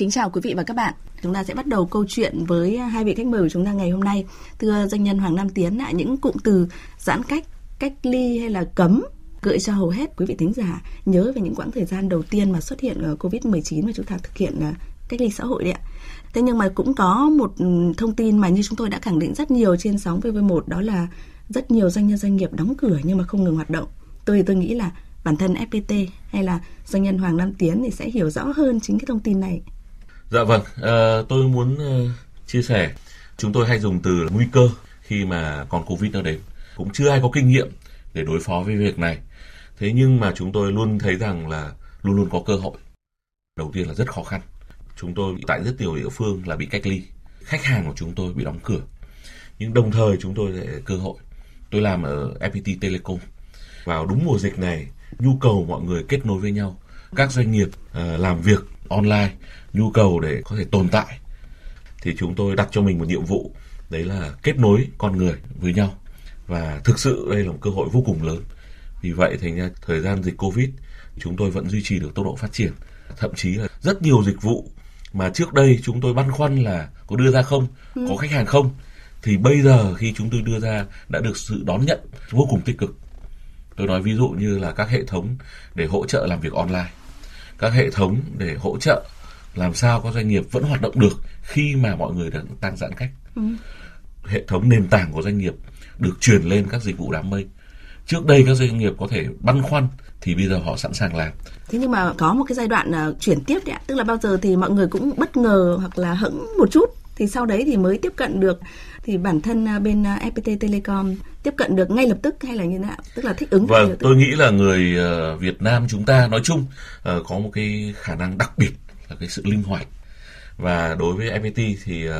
Kính chào quý vị và các bạn. Chúng ta sẽ bắt đầu câu chuyện với à, hai vị khách mời của chúng ta ngày hôm nay. Thưa doanh nhân Hoàng Nam Tiến, ạ những cụm từ giãn cách, cách ly hay là cấm gợi cho hầu hết quý vị thính giả nhớ về những quãng thời gian đầu tiên mà xuất hiện ờ, Covid-19 và chúng ta thực hiện ờ, cách ly xã hội đấy ạ. Thế nhưng mà cũng có một ừ, thông tin mà như chúng tôi đã khẳng định rất nhiều trên sóng VV1 đó là rất nhiều doanh nhân doanh nghiệp đóng cửa nhưng mà không ngừng hoạt động. Tôi tôi nghĩ là bản thân FPT hay là doanh nhân Hoàng Nam Tiến thì sẽ hiểu rõ hơn chính cái thông tin này. Dạ vâng, à, tôi muốn ờ, chia sẻ chúng tôi hay dùng từ nguy cơ khi mà còn Covid nó đến. Cũng chưa ai có kinh nghiệm để đối phó với việc này. Thế nhưng mà chúng tôi luôn thấy rằng là luôn luôn có cơ hội. Đầu tiên là rất khó khăn. Chúng tôi tại rất nhiều địa phương là bị cách ly. Khách hàng của chúng tôi bị đóng cửa. Nhưng đồng thời chúng tôi lại cơ hội. Tôi làm ở FPT Telecom. Vào đúng mùa dịch này, nhu cầu mọi người kết nối với nhau. Các doanh nghiệp uh, làm việc online nhu cầu để có thể tồn tại thì chúng tôi đặt cho mình một nhiệm vụ đấy là kết nối con người với nhau. Và thực sự đây là một cơ hội vô cùng lớn. Vì vậy thành ra thời gian dịch covid chúng tôi vẫn duy trì được tốc độ phát triển. Thậm chí là rất nhiều dịch vụ mà trước đây chúng tôi băn khoăn là có đưa ra không ừ. có khách hàng không thì bây giờ khi chúng tôi đưa ra đã được sự đón nhận vô cùng tích cực. Tôi nói ví dụ như là các hệ thống để hỗ trợ làm việc online các hệ thống để hỗ trợ làm sao có doanh nghiệp vẫn hoạt động được khi mà mọi người đang tăng giãn cách. Ừ. hệ thống nền tảng của doanh nghiệp được truyền lên các dịch vụ đám mây. Trước đây các doanh nghiệp có thể băn khoăn thì bây giờ họ sẵn sàng làm. Thế nhưng mà có một cái giai đoạn uh, chuyển tiếp đấy ạ. Tức là bao giờ thì mọi người cũng bất ngờ hoặc là hững một chút thì sau đấy thì mới tiếp cận được thì bản thân uh, bên uh, FPT Telecom tiếp cận được ngay lập tức hay là như thế nào? Tức là thích ứng vâng tôi nghĩ là người uh, Việt Nam chúng ta nói chung uh, có một cái khả năng đặc biệt là cái sự linh hoạt. Và đối với FPT thì uh,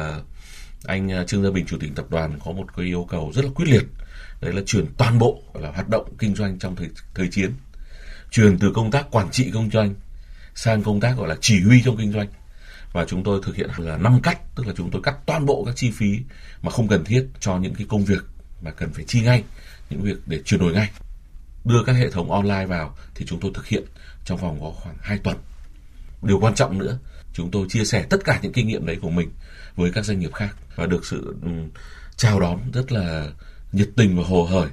anh ờ, Trương Gia Bình chủ tịch tập đoàn có một cái yêu cầu rất là quyết liệt. Đấy là chuyển toàn bộ là hoạt động kinh doanh trong thời thời chiến. Chuyển từ công tác quản trị kinh doanh sang công tác gọi là chỉ huy trong kinh doanh và chúng tôi thực hiện là năm cắt tức là chúng tôi cắt toàn bộ các chi phí mà không cần thiết cho những cái công việc mà cần phải chi ngay những việc để chuyển đổi ngay. Đưa các hệ thống online vào thì chúng tôi thực hiện trong vòng có khoảng 2 tuần. Điều quan trọng nữa chúng tôi chia sẻ tất cả những kinh nghiệm đấy của mình với các doanh nghiệp khác và được sự ừ, chào đón rất là nhiệt tình và hồ hởi.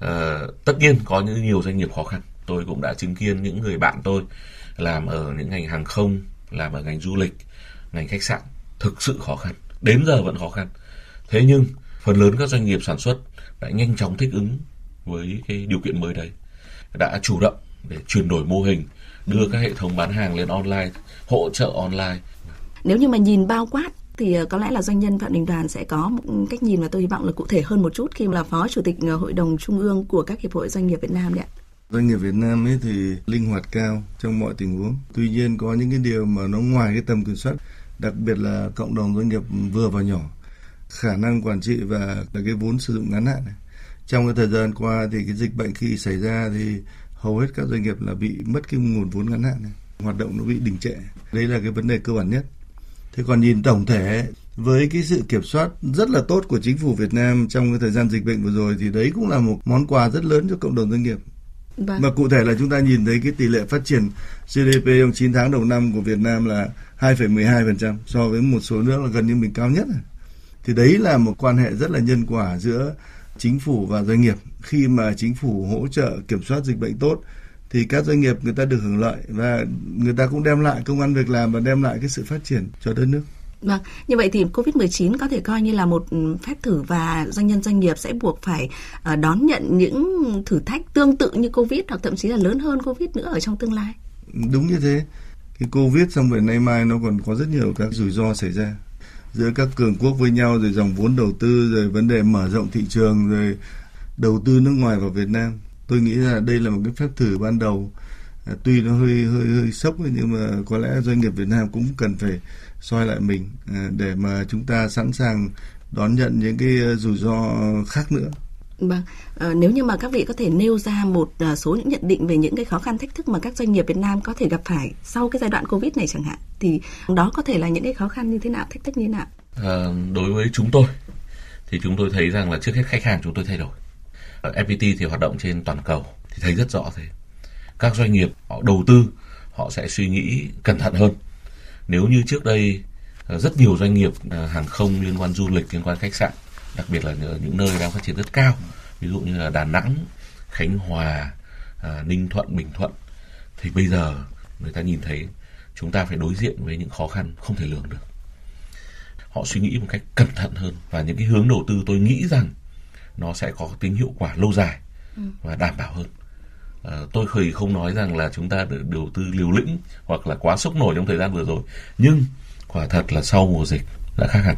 À, tất nhiên có những nhiều doanh nghiệp khó khăn. Tôi cũng đã chứng kiến những người bạn tôi làm ở những ngành hàng không làm ở ngành du lịch ngành khách sạn thực sự khó khăn đến giờ vẫn khó khăn thế nhưng phần lớn các doanh nghiệp sản xuất đã nhanh chóng thích ứng với cái điều kiện mới đấy đã chủ động để chuyển đổi mô hình đưa các hệ thống bán hàng lên online, hỗ trợ online. Nếu như mà nhìn bao quát thì ờ, có lẽ là doanh nhân Phạm Đình Đoàn sẽ có một cách nhìn mà tôi hy vọng là cụ thể hơn một chút khi mà là phó chủ tịch ờ, hội đồng trung ương của các hiệp hội doanh nghiệp Việt Nam đấy ạ. Doanh nghiệp Việt Nam ấy thì linh hoạt cao trong mọi tình huống. Tuy nhiên có những cái điều mà nó ngoài cái tầm kiểm soát, đặc biệt là cộng đồng doanh nghiệp vừa và nhỏ, khả năng quản trị và là cái vốn sử dụng ngắn hạn này. Trong cái thời gian qua thì cái dịch bệnh khi xảy ra thì hầu hết các doanh nghiệp là bị mất cái nguồn vốn ngắn hạn này. Hoạt động nó bị đình trệ. Đây là cái vấn đề cơ bản nhất. Thế còn nhìn tổng thể với cái sự kiểm soát rất là tốt của chính phủ Việt Nam trong cái thời gian dịch bệnh vừa rồi thì đấy cũng là một món quà rất lớn cho cộng đồng doanh nghiệp. Vâng. Mà cụ thể là chúng ta nhìn thấy cái tỷ lệ phát triển GDP trong 9 tháng đầu năm của Việt Nam là 2,12% so với một số nước là gần như mình cao nhất. Thì đấy là một quan hệ rất là nhân quả giữa chính phủ và doanh nghiệp khi mà chính phủ hỗ trợ kiểm soát dịch bệnh tốt thì các doanh nghiệp người ta được hưởng lợi và người ta cũng đem lại công an việc làm và đem lại cái sự phát triển cho đất nước. Vâng, như vậy thì Covid-19 có thể coi như là một ừ, phép thử và doanh nhân doanh nghiệp sẽ buộc phải ờ, đón nhận những thử thách tương tự như Covid hoặc thậm chí là lớn hơn Covid nữa ở trong tương lai. Đúng như thế. Cái Covid xong rồi nay mai nó còn có rất nhiều các rủi ro xảy ra giữa các cường quốc với nhau rồi dòng vốn đầu tư rồi vấn đề mở rộng thị trường rồi đầu tư nước ngoài vào Việt Nam tôi nghĩ là đây là một cái phép thử ban đầu à, tuy nó hơi hơi hơi sốc nhưng mà có lẽ doanh nghiệp Việt Nam cũng cần phải soi lại mình à, để mà chúng ta sẵn sàng đón nhận những cái à, rủi ro khác nữa Vâng, à, nếu như mà các vị có thể nêu ra một à, số những nhận định về những cái khó khăn thách thức mà các doanh nghiệp Việt Nam có thể gặp phải sau cái giai đoạn Covid này chẳng hạn, thì đó có thể là những cái khó khăn như thế nào, thách thức như thế nào? À, đối với chúng tôi thì chúng tôi thấy rằng là trước hết khách hàng chúng tôi thay đổi. FPT thì hoạt động trên toàn cầu thì thấy rất rõ thế. Các doanh nghiệp họ đầu tư họ sẽ suy nghĩ cẩn thận hơn. Nếu như trước đây ờ, rất nhiều doanh nghiệp ờ, hàng không liên quan du lịch liên quan khách sạn đặc biệt là những nơi đang phát triển rất cao ví dụ như là đà nẵng khánh hòa à, ninh thuận bình thuận thì bây giờ người ta nhìn thấy chúng ta phải đối diện với những khó khăn không thể lường được. Họ suy nghĩ một cách cẩn thận hơn và những cái hướng đầu tư tôi nghĩ rằng nó sẽ có tính hiệu quả lâu dài và đảm bảo hơn tôi khởi không nói rằng là chúng ta được đầu tư liều lĩnh hoặc là quá sốc nổi trong thời gian vừa rồi. Nhưng quả thật là sau mùa dịch đã khác hẳn.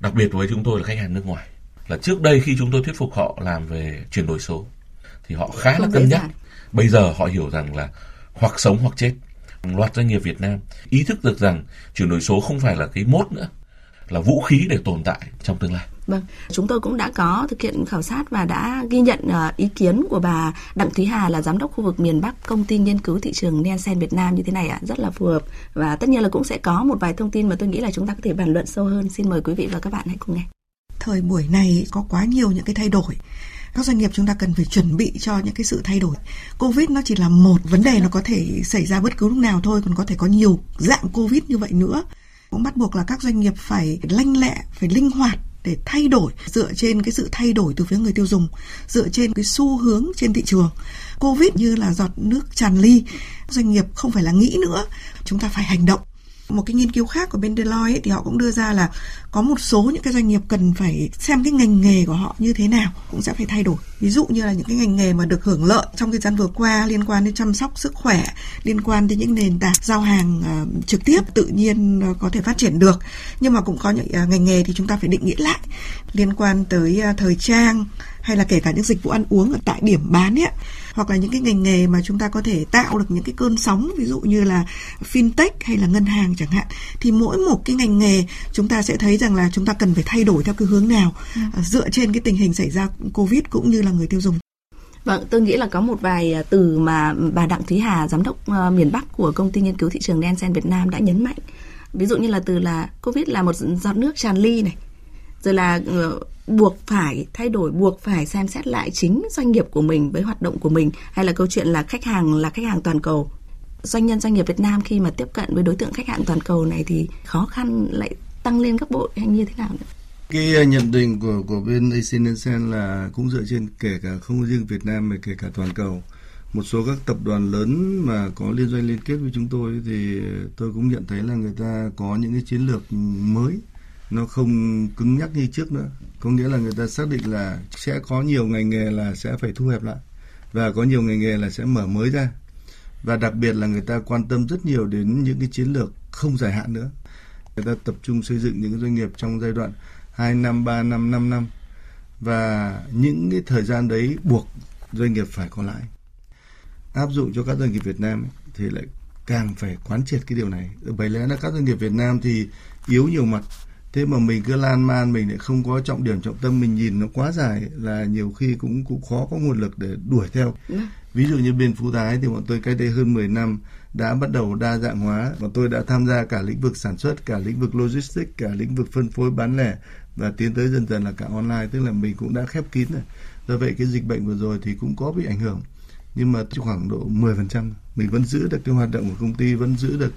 Đặc biệt với chúng tôi là khách hàng nước ngoài. Là trước đây khi chúng tôi thuyết phục họ làm về chuyển đổi số thì họ khá Không là cân nhắc. dàng. bây giờ họ hiểu rằng là hoặc sống hoặc chết. Loạt doanh nghiệp Việt Nam ý thức được rằng chuyển đổi số không phải là cái mốt nữa là vũ khí để tồn tại trong tương lai Vâng, chúng tôi cũng đã có thực hiện khảo sát và đã ghi nhận ờ, ý kiến của bà Đặng Thúy Hà là giám đốc khu vực miền Bắc công ty nghiên cứu thị trường Nielsen Việt Nam như thế này ạ, rất là phù hợp và tất nhiên là cũng sẽ có một vài thông tin mà tôi nghĩ là chúng ta có thể bàn luận sâu hơn. Xin mời quý vị và các bạn hãy cùng nghe. thời buổi này có quá nhiều những cái thay đổi các doanh nghiệp chúng ta cần phải chuẩn bị cho những cái sự thay đổi covid nó chỉ là một vấn đề nó có thể xảy ra bất cứ lúc nào thôi còn có thể có nhiều dạng covid như vậy nữa cũng bắt buộc là các doanh nghiệp phải lanh lẹ phải linh hoạt để thay đổi, dựa trên cái sự thay đổi từ phía người tiêu dùng, dựa trên cái xu hướng trên thị trường. Covid như là giọt nước tràn ly, doanh nghiệp không phải là nghĩ nữa, chúng ta phải hành động một cái nghiên cứu khác của bên Deloitte ấy, thì họ cũng đưa ra là có một số những cái doanh nghiệp cần phải xem cái ngành nghề của họ như thế nào cũng sẽ phải thay đổi. Ví dụ như là những cái ngành nghề mà được hưởng lợi trong thời gian vừa qua liên quan đến chăm sóc sức khỏe liên quan đến những nền tảng giao hàng uh, trực tiếp tự nhiên uh, có thể phát triển được. Nhưng mà cũng có những uh, ngành nghề thì chúng ta phải định nghĩa lại liên quan tới uh, thời trang hay là kể cả những dịch vụ ăn uống ở tại điểm bán ấy hoặc là những cái ngành nghề mà chúng ta có thể tạo được những cái cơn sóng ví dụ như là fintech hay là ngân hàng chẳng hạn thì mỗi một cái ngành nghề chúng ta sẽ thấy rằng là chúng ta cần phải thay đổi theo cái hướng nào à, dựa trên cái tình hình xảy ra covid cũng như là người tiêu dùng Vâng, tôi nghĩ là có một vài à, từ mà bà Đặng Thúy Hà, giám đốc ờ, miền Bắc của công ty nghiên cứu thị trường Nielsen Việt Nam đã nhấn mạnh. Ví dụ như là từ là Covid là một giọt nước tràn ly này. Rồi là ờ, buộc phải thay đổi, buộc phải xem xét lại chính doanh nghiệp của mình với hoạt động của mình hay là câu chuyện là khách hàng là khách hàng toàn cầu. Doanh nhân doanh nghiệp Việt Nam khi mà tiếp cận với đối tượng khách hàng toàn cầu này thì khó khăn lại tăng lên gấp bội hay như thế nào nữa? Cái ờ, nhận định của của bên Asian là cũng dựa trên kể cả không riêng Việt Nam mà kể cả toàn cầu. Một số các tập đoàn lớn mà có liên doanh liên kết với chúng tôi thì ờ, tôi cũng nhận thấy là người ta có những cái chiến lược mới nó không cứng nhắc như trước nữa. Có nghĩa là người ta xác định là sẽ có nhiều ngành nghề là sẽ phải thu hẹp lại và có nhiều ngành nghề là sẽ mở mới ra. Và đặc biệt là người ta quan tâm rất nhiều đến những cái chiến lược không dài hạn nữa. Người ta tập trung xây dựng những doanh nghiệp trong giai đoạn 2 năm, 3 năm, 5 năm. Và những cái thời gian đấy buộc doanh nghiệp phải có lãi. Áp dụng cho các doanh nghiệp Việt Nam ấy, thì lại càng phải quán triệt cái điều này. Bởi lẽ là các doanh nghiệp Việt Nam thì yếu nhiều mặt. Thế mà mình cứ lan man mình lại không có trọng điểm trọng tâm mình nhìn nó quá dài là nhiều khi cũng cũng khó có nguồn lực để đuổi theo. Ví dụ như bên Phú Thái thì bọn tôi cách đây hơn 10 năm đã bắt đầu đa dạng hóa và tôi đã tham gia cả lĩnh vực sản xuất, cả lĩnh vực logistics, cả lĩnh vực phân phối bán lẻ và tiến tới dần dần là cả online tức là mình cũng đã khép kín rồi. Do vậy cái dịch bệnh vừa rồi thì cũng có bị ảnh hưởng nhưng mà khoảng độ 10% mình vẫn giữ được cái hoạt động của công ty vẫn giữ được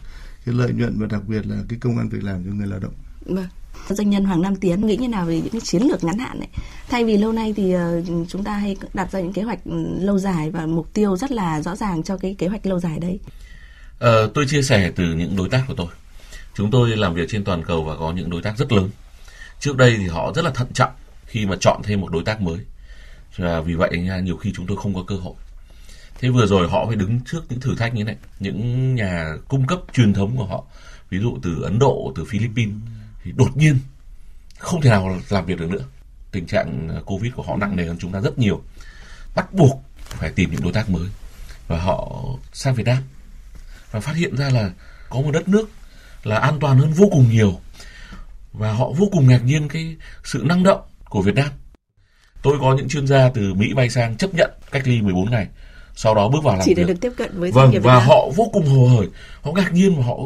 cái lợi nhuận và đặc biệt là cái công an việc làm cho người lao động. Vâng. Doanh nhân Hoàng Nam Tiến nghĩ như nào về những cái chiến lược ngắn hạn này? Thay vì lâu nay thì ờ, chúng ta hay đặt ra những kế hoạch ừ, lâu dài và mục tiêu rất là rõ ràng cho cái kế hoạch lâu dài đấy. Ờ, tôi chia sẻ từ những đối tác của tôi. Chúng tôi làm việc trên toàn cầu và có những đối tác rất lớn. Trước đây thì họ rất là thận trọng khi mà chọn thêm một đối tác mới. Và vì vậy nhiều khi chúng tôi không có cơ hội. Thế vừa rồi họ phải đứng trước những thử thách như này. Những nhà cung cấp truyền thống của họ, ví dụ từ Ấn Độ, từ Philippines, thì đột nhiên không thể nào làm việc được nữa. Tình trạng ờ, Covid của họ nặng nề hơn chúng ta rất nhiều. Bắt buộc phải tìm những đối tác mới. Và họ sang Việt Nam và phát hiện ra là có một đất nước là an toàn hơn vô cùng nhiều và họ vô cùng ngạc nhiên cái sự năng động của Việt Nam. Tôi có những chuyên gia từ Mỹ bay sang chấp nhận cách ly 14 ngày, sau đó bước vào làm Chỉ việc. để được tiếp cận với Vâng Việt và Nam. họ vô cùng hồ hởi, họ ngạc nhiên và họ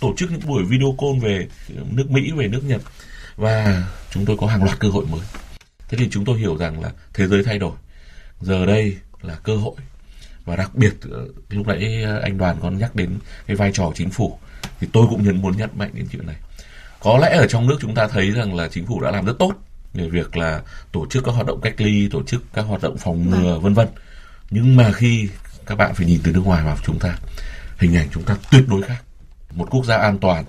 tổ chức những buổi video call về nước Mỹ, về nước Nhật. Và chúng tôi có hàng loạt cơ hội mới. Thế thì chúng tôi hiểu rằng là thế giới thay đổi, giờ đây là cơ hội. Và đặc biệt ờ, lúc nãy anh đoàn còn nhắc đến cái vai trò chính phủ. Thì tôi cũng nhân muốn nhấn mạnh đến chuyện này. Có lẽ ở trong nước chúng ta thấy rằng là chính phủ đã làm rất tốt về việc là tổ chức các hoạt động cách ly tổ chức các hoạt động phòng ngừa vân vân. Nhưng mà khi các bạn phải nhìn từ nước ngoài vào chúng ta hình ảnh chúng ta tuyệt đối khác một quốc gia an toàn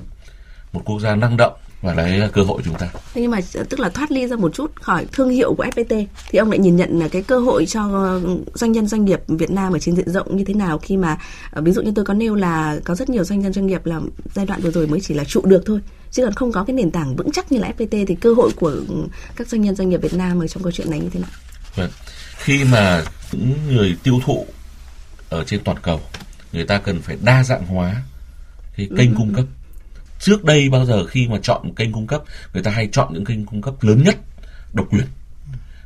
một quốc gia năng động và đấy là cơ hội chúng ta. Thế nhưng mà tức là thoát ly ra một chút khỏi thương hiệu của FPT thì ông lại nhìn nhận là cái cơ hội cho doanh nhân doanh nghiệp Việt Nam ở trên diện rộng như thế nào khi mà ờ, ví dụ như tôi có nêu là có rất nhiều doanh nhân doanh nghiệp là giai đoạn vừa rồi mới chỉ là trụ được thôi chứ còn không có cái nền tảng vững chắc như là FPT thì cơ hội của các doanh nhân doanh nghiệp Việt Nam ở trong câu chuyện này như thế nào? Vâng. Khi mà những người tiêu thụ ở trên toàn cầu người ta cần phải đa dạng hóa cái kênh ừ. cung cấp trước đây bao giờ khi mà chọn kênh cung cấp người ta hay chọn những kênh cung cấp lớn nhất độc quyền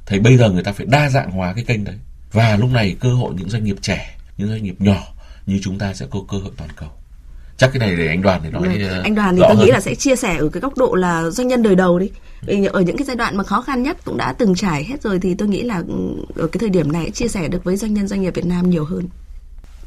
thì bây giờ người ta phải đa dạng hóa cái kênh đấy và lúc này cơ hội những doanh nghiệp trẻ những doanh nghiệp nhỏ như chúng ta sẽ có cơ hội toàn cầu chắc cái này để anh đoàn để nói ừ. anh đoàn thì tôi hơn. nghĩ là sẽ chia sẻ ở cái góc độ là doanh nhân đời đầu đi vì ở những cái giai đoạn mà khó khăn nhất cũng đã từng trải hết rồi thì tôi nghĩ là ừ, ở cái thời điểm này chia sẻ được với doanh nhân doanh nghiệp Việt Nam nhiều hơn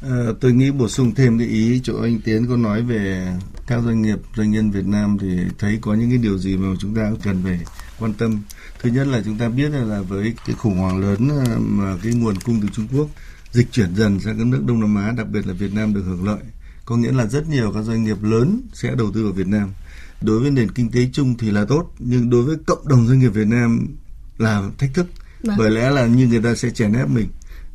À, tôi nghĩ bổ sung thêm cái ý chỗ anh Tiến có nói về các doanh nghiệp doanh nhân Việt Nam thì thấy có những cái điều gì mà chúng ta cần phải quan tâm. Thứ nhất là chúng ta biết là, là với cái khủng hoảng lớn ờ, mà cái nguồn cung từ Trung Quốc dịch chuyển dần sang các nước Đông Nam Á, đặc biệt là Việt Nam được hưởng lợi. Có nghĩa là rất nhiều các doanh nghiệp lớn sẽ đầu tư vào Việt Nam. Đối với nền kinh tế chung thì là tốt, nhưng đối với cộng đồng doanh nghiệp Việt Nam là thách thức. Vâng. Bởi lẽ là như người ta sẽ chèn ép mình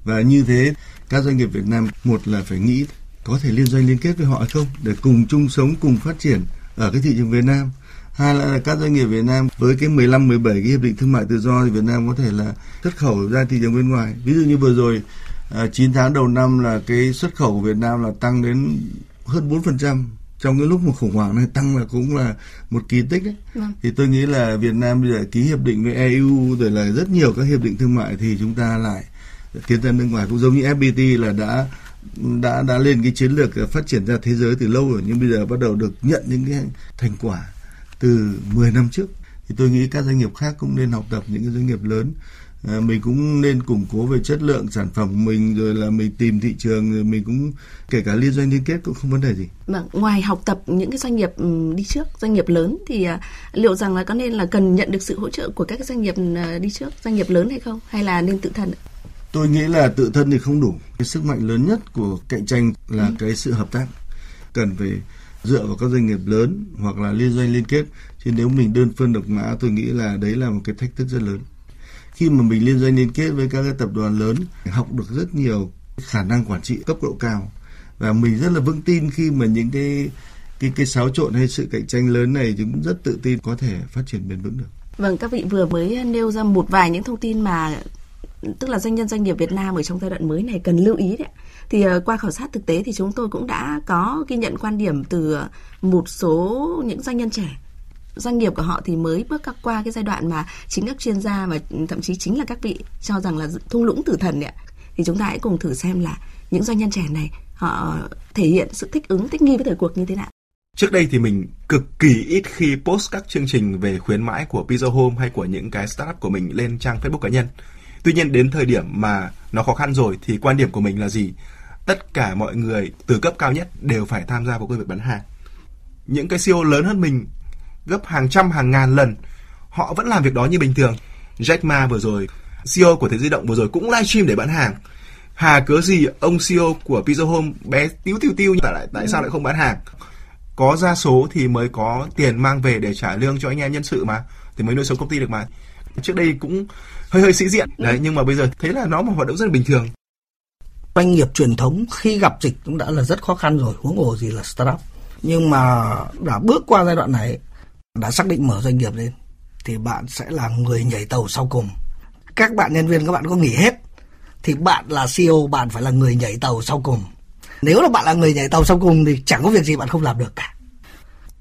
và như thế các doanh nghiệp Việt Nam một là phải nghĩ có thể liên doanh liên kết với họ hay không để cùng chung sống cùng phát triển ở cái thị trường Việt Nam hai là các doanh nghiệp Việt Nam với cái 15 17 cái hiệp định thương mại tự do thì Việt Nam có thể là xuất khẩu ra thị trường bên ngoài ví dụ như vừa rồi à, 9 tháng đầu năm là cái xuất khẩu của Việt Nam là tăng đến hơn 4% trong cái lúc mà khủng hoảng này tăng là cũng là một kỳ tích đấy. Vâng. Thì tôi nghĩ là Việt Nam bây giờ ký hiệp định với EU rồi là rất nhiều các hiệp định thương mại thì chúng ta lại tiến ra nước ngoài cũng giống như FPT là đã đã đã lên cái chiến lược phát triển ra thế giới từ lâu rồi nhưng bây giờ bắt đầu được nhận những cái thành quả từ 10 năm trước thì tôi nghĩ các doanh nghiệp khác cũng nên học tập những cái doanh nghiệp lớn à, mình cũng nên củng cố về chất lượng sản phẩm của mình rồi là mình tìm thị trường rồi mình cũng kể cả liên doanh liên kết cũng không vấn đề gì. Mà ngoài học tập những cái doanh nghiệp ừ, đi trước, doanh nghiệp lớn thì à, liệu rằng là có nên là cần nhận được sự hỗ trợ của các doanh nghiệp à, đi trước, doanh nghiệp lớn hay không hay là nên tự thân? Tôi nghĩ là tự thân thì không đủ. Cái sức mạnh lớn nhất của cạnh tranh là ừ. cái sự hợp tác. Cần phải dựa vào các doanh nghiệp lớn hoặc là liên doanh liên kết. Chứ nếu mình đơn phương độc mã tôi nghĩ là đấy là một cái thách thức rất lớn. Khi mà mình liên doanh liên kết với các cái tập đoàn lớn học được rất nhiều khả năng quản trị cấp độ cao. Và mình rất là vững tin khi mà những cái cái cái xáo trộn hay sự cạnh tranh lớn này chúng rất tự tin có thể phát triển bền vững được. Vâng, các vị vừa mới nêu ra một vài những thông tin mà tức là doanh nhân doanh nghiệp Việt Nam ở trong giai đoạn mới này cần lưu ý đấy thì ờ, qua khảo sát thực tế thì chúng tôi cũng đã có ghi nhận quan điểm từ một số những doanh nhân trẻ. Doanh nghiệp của họ thì mới bước qua cái giai đoạn mà chính các chuyên gia và thậm chí chính là các vị cho rằng là thung lũng tử thần đấy thì chúng ta hãy cùng thử xem là những doanh nhân trẻ này, họ thể hiện sự thích ứng, thích nghi với thời cuộc như thế nào. Trước đây thì mình cực kỳ ít khi post các chương trình về khuyến mãi của Pizza Home hay của những cái startup của mình lên trang Facebook cá nhân. Tuy nhiên đến thời điểm mà nó khó khăn rồi thì quan điểm của mình là gì? Tất cả mọi người từ cấp cao nhất đều phải tham gia vào công việc bán hàng. Những cái CEO lớn hơn mình gấp hàng trăm hàng ngàn lần họ vẫn làm việc đó như bình thường. Jack Ma vừa rồi, CEO của Thế di động vừa rồi cũng livestream để bán hàng. Hà cớ gì ông CEO của Pizza Home bé tiêu tiêu tiêu tại lại tại sao lại không bán hàng? Có ra số thì mới có tiền mang về để trả lương cho anh em nhân sự mà thì mới nuôi sống công ty được mà. Trước đây cũng hơi hơi sĩ diện. Đấy, nhưng mà bây giờ thấy là nó một hoạt động rất là bình thường. Doanh nghiệp truyền thống khi gặp dịch cũng đã là rất khó khăn rồi, huống hồ gì là startup. Nhưng mà đã bước qua giai đoạn này, đã xác định mở doanh nghiệp lên, thì bạn sẽ là người nhảy tàu sau cùng. Các bạn nhân viên, các bạn có nghỉ hết, thì bạn là CEO bạn phải là người nhảy tàu sau cùng. Nếu là bạn là người nhảy tàu sau cùng thì chẳng có việc gì bạn không làm được cả.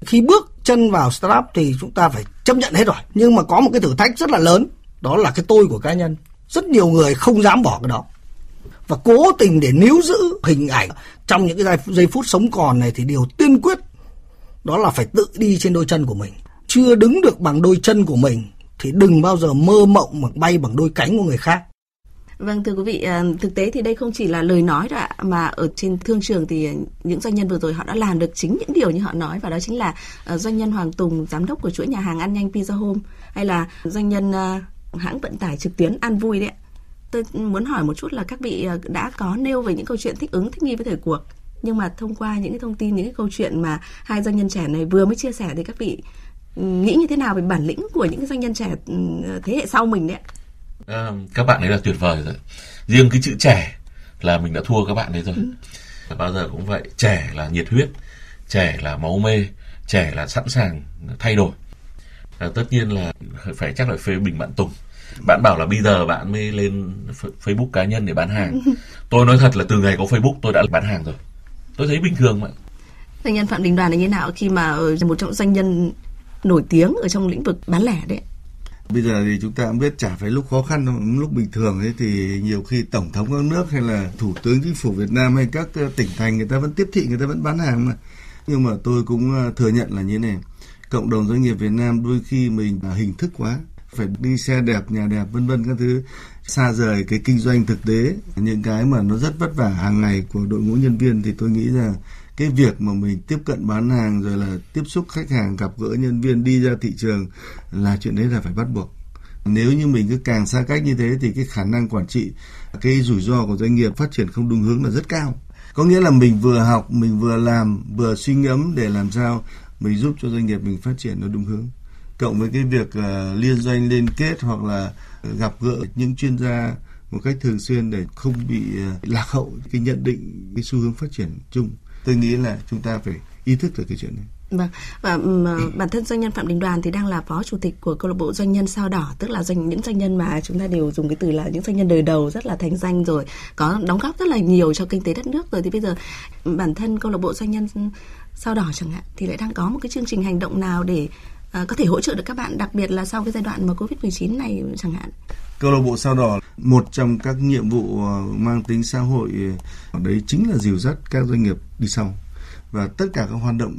Khi bước chân vào startup thì chúng ta phải chấp nhận hết rồi. Nhưng mà có một cái thử thách rất là lớn đó là cái tôi của cá nhân. Rất nhiều người không dám bỏ cái đó. Và cố tình để níu giữ hình ảnh trong những cái giây phút sống còn này thì điều tiên quyết đó là phải tự đi trên đôi chân của mình. Chưa đứng được bằng đôi chân của mình thì đừng bao giờ mơ mộng mà bay bằng đôi cánh của người khác. Vâng thưa quý vị, à, thực tế thì đây không chỉ là lời nói đâu mà ở trên thương trường thì những doanh nhân vừa rồi họ đã làm được chính những điều như họ nói và đó chính là à, doanh nhân Hoàng Tùng, giám đốc của chuỗi nhà hàng ăn nhanh Pizza Home hay là doanh nhân à, hãng vận tải trực tuyến An Vui đấy. Tôi muốn hỏi một chút là các vị đã có nêu về những câu chuyện thích ứng thích nghi với thời cuộc nhưng mà thông qua những cái thông tin những cái câu chuyện mà hai doanh nhân trẻ này vừa mới chia sẻ thì các vị ừ, nghĩ như thế nào về bản lĩnh của những doanh nhân trẻ ừ, thế hệ sau mình đấy à, các bạn ấy là tuyệt vời rồi riêng cái chữ trẻ là mình đã thua các bạn đấy rồi ừ. bao giờ cũng vậy trẻ là nhiệt huyết trẻ là máu mê trẻ là sẵn sàng thay đổi à, tất nhiên là phải chắc là phê bình bạn tùng bạn bảo là bây giờ bạn mới lên Facebook cá nhân để bán hàng. Tôi nói thật là từ ngày có Facebook tôi đã bán hàng rồi tôi thấy bình thường mà doanh nhân phạm đình đoàn là như thế nào khi mà ở một trong doanh nhân nổi tiếng ở trong lĩnh vực bán lẻ đấy Bây giờ thì chúng ta cũng biết chả phải lúc khó khăn lúc bình thường ấy thì nhiều khi tổng thống các nước hay là thủ tướng chính phủ Việt Nam hay các ờ, tỉnh thành người ta vẫn tiếp thị người ta vẫn bán hàng mà. Nhưng mà tôi cũng ờ, thừa nhận là như thế này. Cộng đồng doanh nghiệp Việt Nam đôi khi mình à, hình thức quá, phải đi xe đẹp, nhà đẹp, vân vân các thứ, xa rời cái kinh doanh thực tế. Những cái mà nó rất vất vả hàng ngày của đội ngũ nhân viên thì tôi nghĩ rằng cái việc mà mình tiếp cận bán hàng rồi là tiếp xúc khách hàng, gặp gỡ nhân viên, đi ra thị trường là chuyện đấy là phải bắt buộc. Nếu như mình cứ càng xa cách như thế thì cái khả năng quản trị, cái rủi ro của doanh nghiệp phát triển không đúng hướng là rất cao. Có nghĩa là mình vừa học, mình vừa làm, vừa suy ngẫm để làm sao mình giúp cho doanh nghiệp mình phát triển nó đúng hướng. Cộng với cái việc uh, liên doanh liên kết hoặc là gặp gỡ những chuyên gia một cách thường xuyên để không bị uh, lạc hậu cái nhận định cái xu hướng phát triển chung tôi nghĩ là chúng ta phải ý thức được cái chuyện này. Vâng, và ờ, bản thân doanh nhân Phạm Đình Đoàn thì đang là phó chủ tịch của câu lạc bộ doanh nhân sao đỏ, tức là doanh những doanh nhân mà chúng ta đều dùng cái từ là những doanh nhân đời đầu rất là thành danh rồi, có đóng góp rất là nhiều cho kinh tế đất nước rồi. Thì bây giờ bản thân câu lạc bộ doanh nhân sao đỏ chẳng hạn thì lại đang có một cái chương trình hành động nào để à, có thể hỗ trợ được các bạn đặc biệt là sau cái giai đoạn mà covid 19 này chẳng hạn? Câu lạc bộ sao đỏ một trong các nhiệm vụ ờ, mang tính xã hội đấy chính là dìu dắt các doanh nghiệp đi sau và tất cả các hoạt động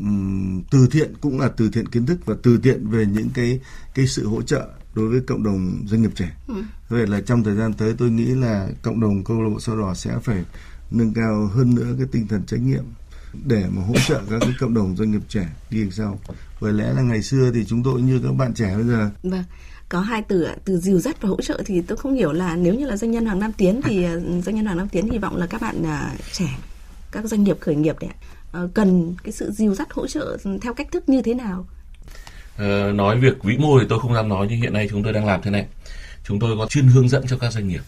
từ thiện cũng là từ thiện kiến thức và từ thiện về những cái cái sự hỗ trợ đối với cộng đồng doanh nghiệp trẻ. Ừ. Vậy là trong thời gian tới tôi nghĩ là cộng đồng câu lạc bộ sao đỏ sẽ phải nâng cao hơn nữa cái tinh thần trách nhiệm để mà hỗ trợ các cái cộng đồng doanh nghiệp trẻ đi đằng sau bởi lẽ là ngày xưa thì chúng tôi như các bạn trẻ bây giờ vâng có hai từ từ dìu dắt và hỗ trợ thì tôi không hiểu là nếu như là doanh nhân Hoàng Nam Tiến thì doanh nhân Hoàng Nam Tiến hy vọng là các bạn uh, trẻ các doanh nghiệp khởi nghiệp đấy Ờ, cần cái sự dìu dắt hỗ trợ theo cách thức như thế nào? Ờ, nói việc vĩ mô thì tôi không dám nói nhưng hiện nay chúng tôi đang làm thế này. Chúng tôi có chuyên hướng dẫn cho các doanh nghiệp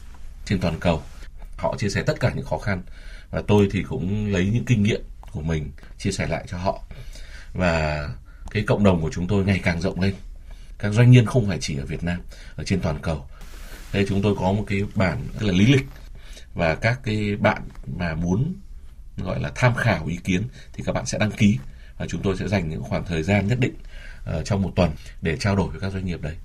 trên toàn cầu. Họ chia sẻ tất cả những khó khăn và tôi thì cũng lấy những kinh nghiệm của mình chia sẻ lại cho họ. Và cái cộng đồng của chúng tôi ngày càng rộng lên. Các doanh nhân không phải chỉ ở Việt Nam ở trên toàn cầu. Đây chúng tôi có một cái bản tức là lý lịch và các cái bạn mà muốn gọi là tham khảo ý kiến thì các bạn sẽ đăng ký và chúng tôi sẽ dành những khoảng thời gian nhất định uh, trong một tuần để trao đổi với các doanh nghiệp đấy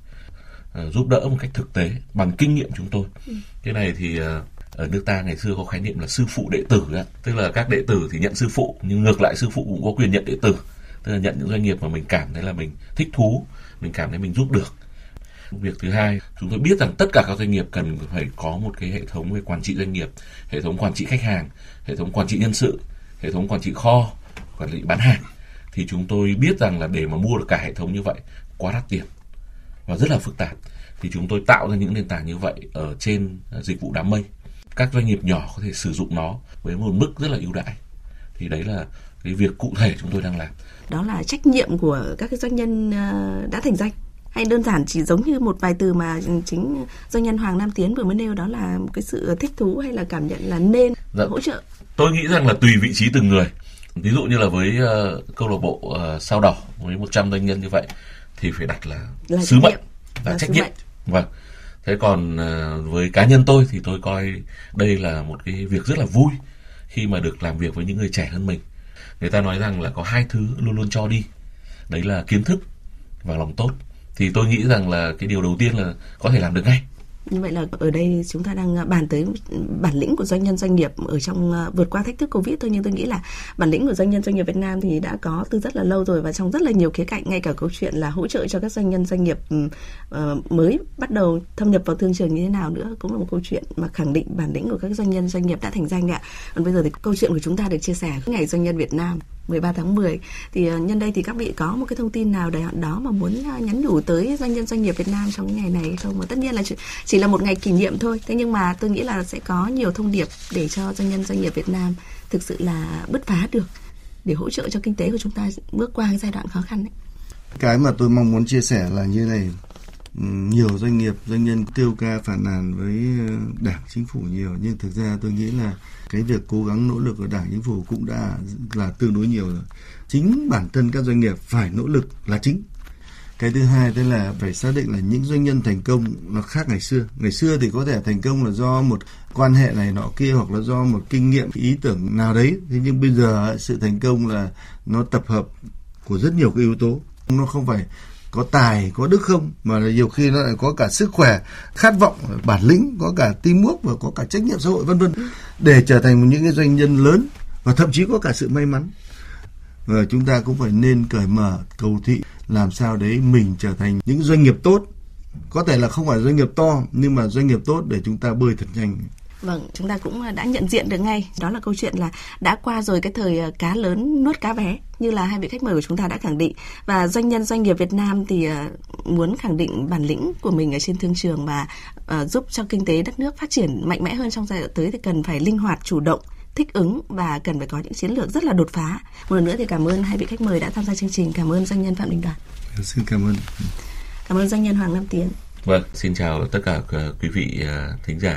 uh, giúp đỡ một cách thực tế bằng kinh nghiệm chúng tôi ừ. cái này thì uh, ở nước ta ngày xưa có khái niệm là sư phụ đệ tử đó. tức là các đệ tử thì nhận sư phụ nhưng ngược lại sư phụ cũng có quyền nhận đệ tử tức là nhận những doanh nghiệp mà mình cảm thấy là mình thích thú mình cảm thấy mình giúp được việc thứ hai, chúng tôi biết rằng tất cả các doanh nghiệp cần phải có một cái hệ thống về quản trị doanh nghiệp, hệ thống quản trị khách hàng, hệ thống quản trị nhân sự, hệ thống quản trị kho, quản trị bán hàng. Thì chúng tôi biết rằng là để mà mua được cả hệ thống như vậy, quá đắt tiền và rất là phức tạp. Thì chúng tôi tạo ra những nền tảng như vậy ở trên à, dịch vụ đám mây. Các doanh nghiệp nhỏ có thể sử dụng nó với một mức rất là ưu đãi. Thì đấy là cái việc cụ thể chúng tôi đang làm. Đó là trách nhiệm của các doanh nhân à, đã thành danh hay đơn giản chỉ giống như một vài từ mà chính doanh nhân Hoàng Nam Tiến vừa mới nêu đó là một cái sự thích thú hay là cảm nhận là nên dạ. hỗ trợ? Tôi nghĩ rằng là tùy vị trí từng người. Ví dụ như là với uh, câu lạc bộ uh, sao đỏ với 100 doanh nhân như vậy thì phải đặt là, là sứ mệnh và trách nhiệm. vâng. Thế còn uh, với cá nhân tôi thì tôi coi đây là một cái việc rất là vui khi mà được làm việc với những người trẻ hơn mình. Người ta nói rằng là có hai thứ luôn luôn cho đi. Đấy là kiến thức và lòng tốt thì tôi nghĩ rằng là cái điều đầu tiên là có thể làm được ngay. Như vậy là ở đây chúng ta đang à, bàn tới bản lĩnh của doanh nhân doanh nghiệp ở trong à, vượt qua thách thức Covid thôi. Nhưng tôi nghĩ là bản lĩnh của doanh nhân doanh nghiệp Việt Nam thì đã có từ rất là lâu rồi và trong rất là nhiều khía cạnh, ngay cả câu chuyện là hỗ trợ cho các doanh nhân doanh nghiệp ờ, mới bắt đầu thâm nhập vào thương trường như thế nào nữa cũng là một câu chuyện mà khẳng định bản lĩnh của các doanh nhân doanh nghiệp đã thành danh ạ. Còn bây giờ thì câu chuyện của chúng ta được chia sẻ ngày doanh nhân Việt Nam. 13 tháng 10 thì ờ, nhân đây thì các vị có một cái thông tin nào để đó mà muốn nhắn nhủ tới doanh nhân doanh nghiệp Việt Nam trong ngày này không? Mà tất nhiên là chỉ, chỉ là một ngày kỷ niệm thôi. Thế nhưng mà tôi nghĩ là sẽ có nhiều thông điệp để cho doanh nhân doanh nghiệp Việt Nam thực sự là bứt phá được để hỗ trợ cho kinh tế của chúng ta bước qua cái giai đoạn khó khăn đấy. Cái mà tôi mong muốn chia sẻ là như này, nhiều doanh nghiệp, doanh nhân tiêu ca phản nàn với ờ, đảng, chính phủ nhiều. Nhưng thực ra tôi nghĩ là cái việc cố gắng nỗ lực của đảng, chính phủ cũng đã là tương đối nhiều rồi. Chính bản thân các doanh nghiệp phải nỗ lực là chính. Cái thứ hai tức là phải xác định là những doanh nhân thành công nó khác ngày xưa. Ngày xưa thì có thể thành công là do một quan hệ này nọ kia hoặc là do một kinh nghiệm, ý tưởng nào đấy. Thế nhưng bây giờ sự thành công là nó tập hợp của rất nhiều cái yếu tố. Nó không phải có tài, có đức không? Mà nhiều khi nó lại có cả sức khỏe, khát vọng, bản lĩnh, có cả tim múc và có cả trách nhiệm xã hội, vân vân. Để trở thành những cái doanh nhân lớn và thậm chí có cả sự may mắn. Và chúng ta cũng phải nên cởi mở, cầu thị, làm sao đấy mình trở thành những doanh nghiệp tốt. Có thể là không phải doanh nghiệp to, nhưng mà doanh nghiệp tốt để chúng ta bơi thật nhanh. Vâng, chúng ta cũng đã nhận diện được ngay. Đó là câu chuyện là đã qua rồi cái thời ờ, cá lớn nuốt cá bé như là hai vị khách mời của chúng ta đã khẳng định. Và doanh nhân doanh nghiệp Việt Nam thì ờ, muốn khẳng định bản lĩnh của mình ở trên thương trường và uh, giúp cho kinh tế đất nước phát triển mạnh mẽ hơn trong giai đoạn tới thì cần phải linh hoạt chủ động thích ứng và cần phải có những chiến lược rất là đột phá. Một lần nữa thì cảm ơn hai vị khách mời đã tham gia chương trình. Cảm ơn doanh nhân Phạm Đình Đoàn. Xin cảm ơn. Cảm ơn doanh nhân Hoàng Nam Tiến. Vâng, xin chào tất cả quý vị thính giả.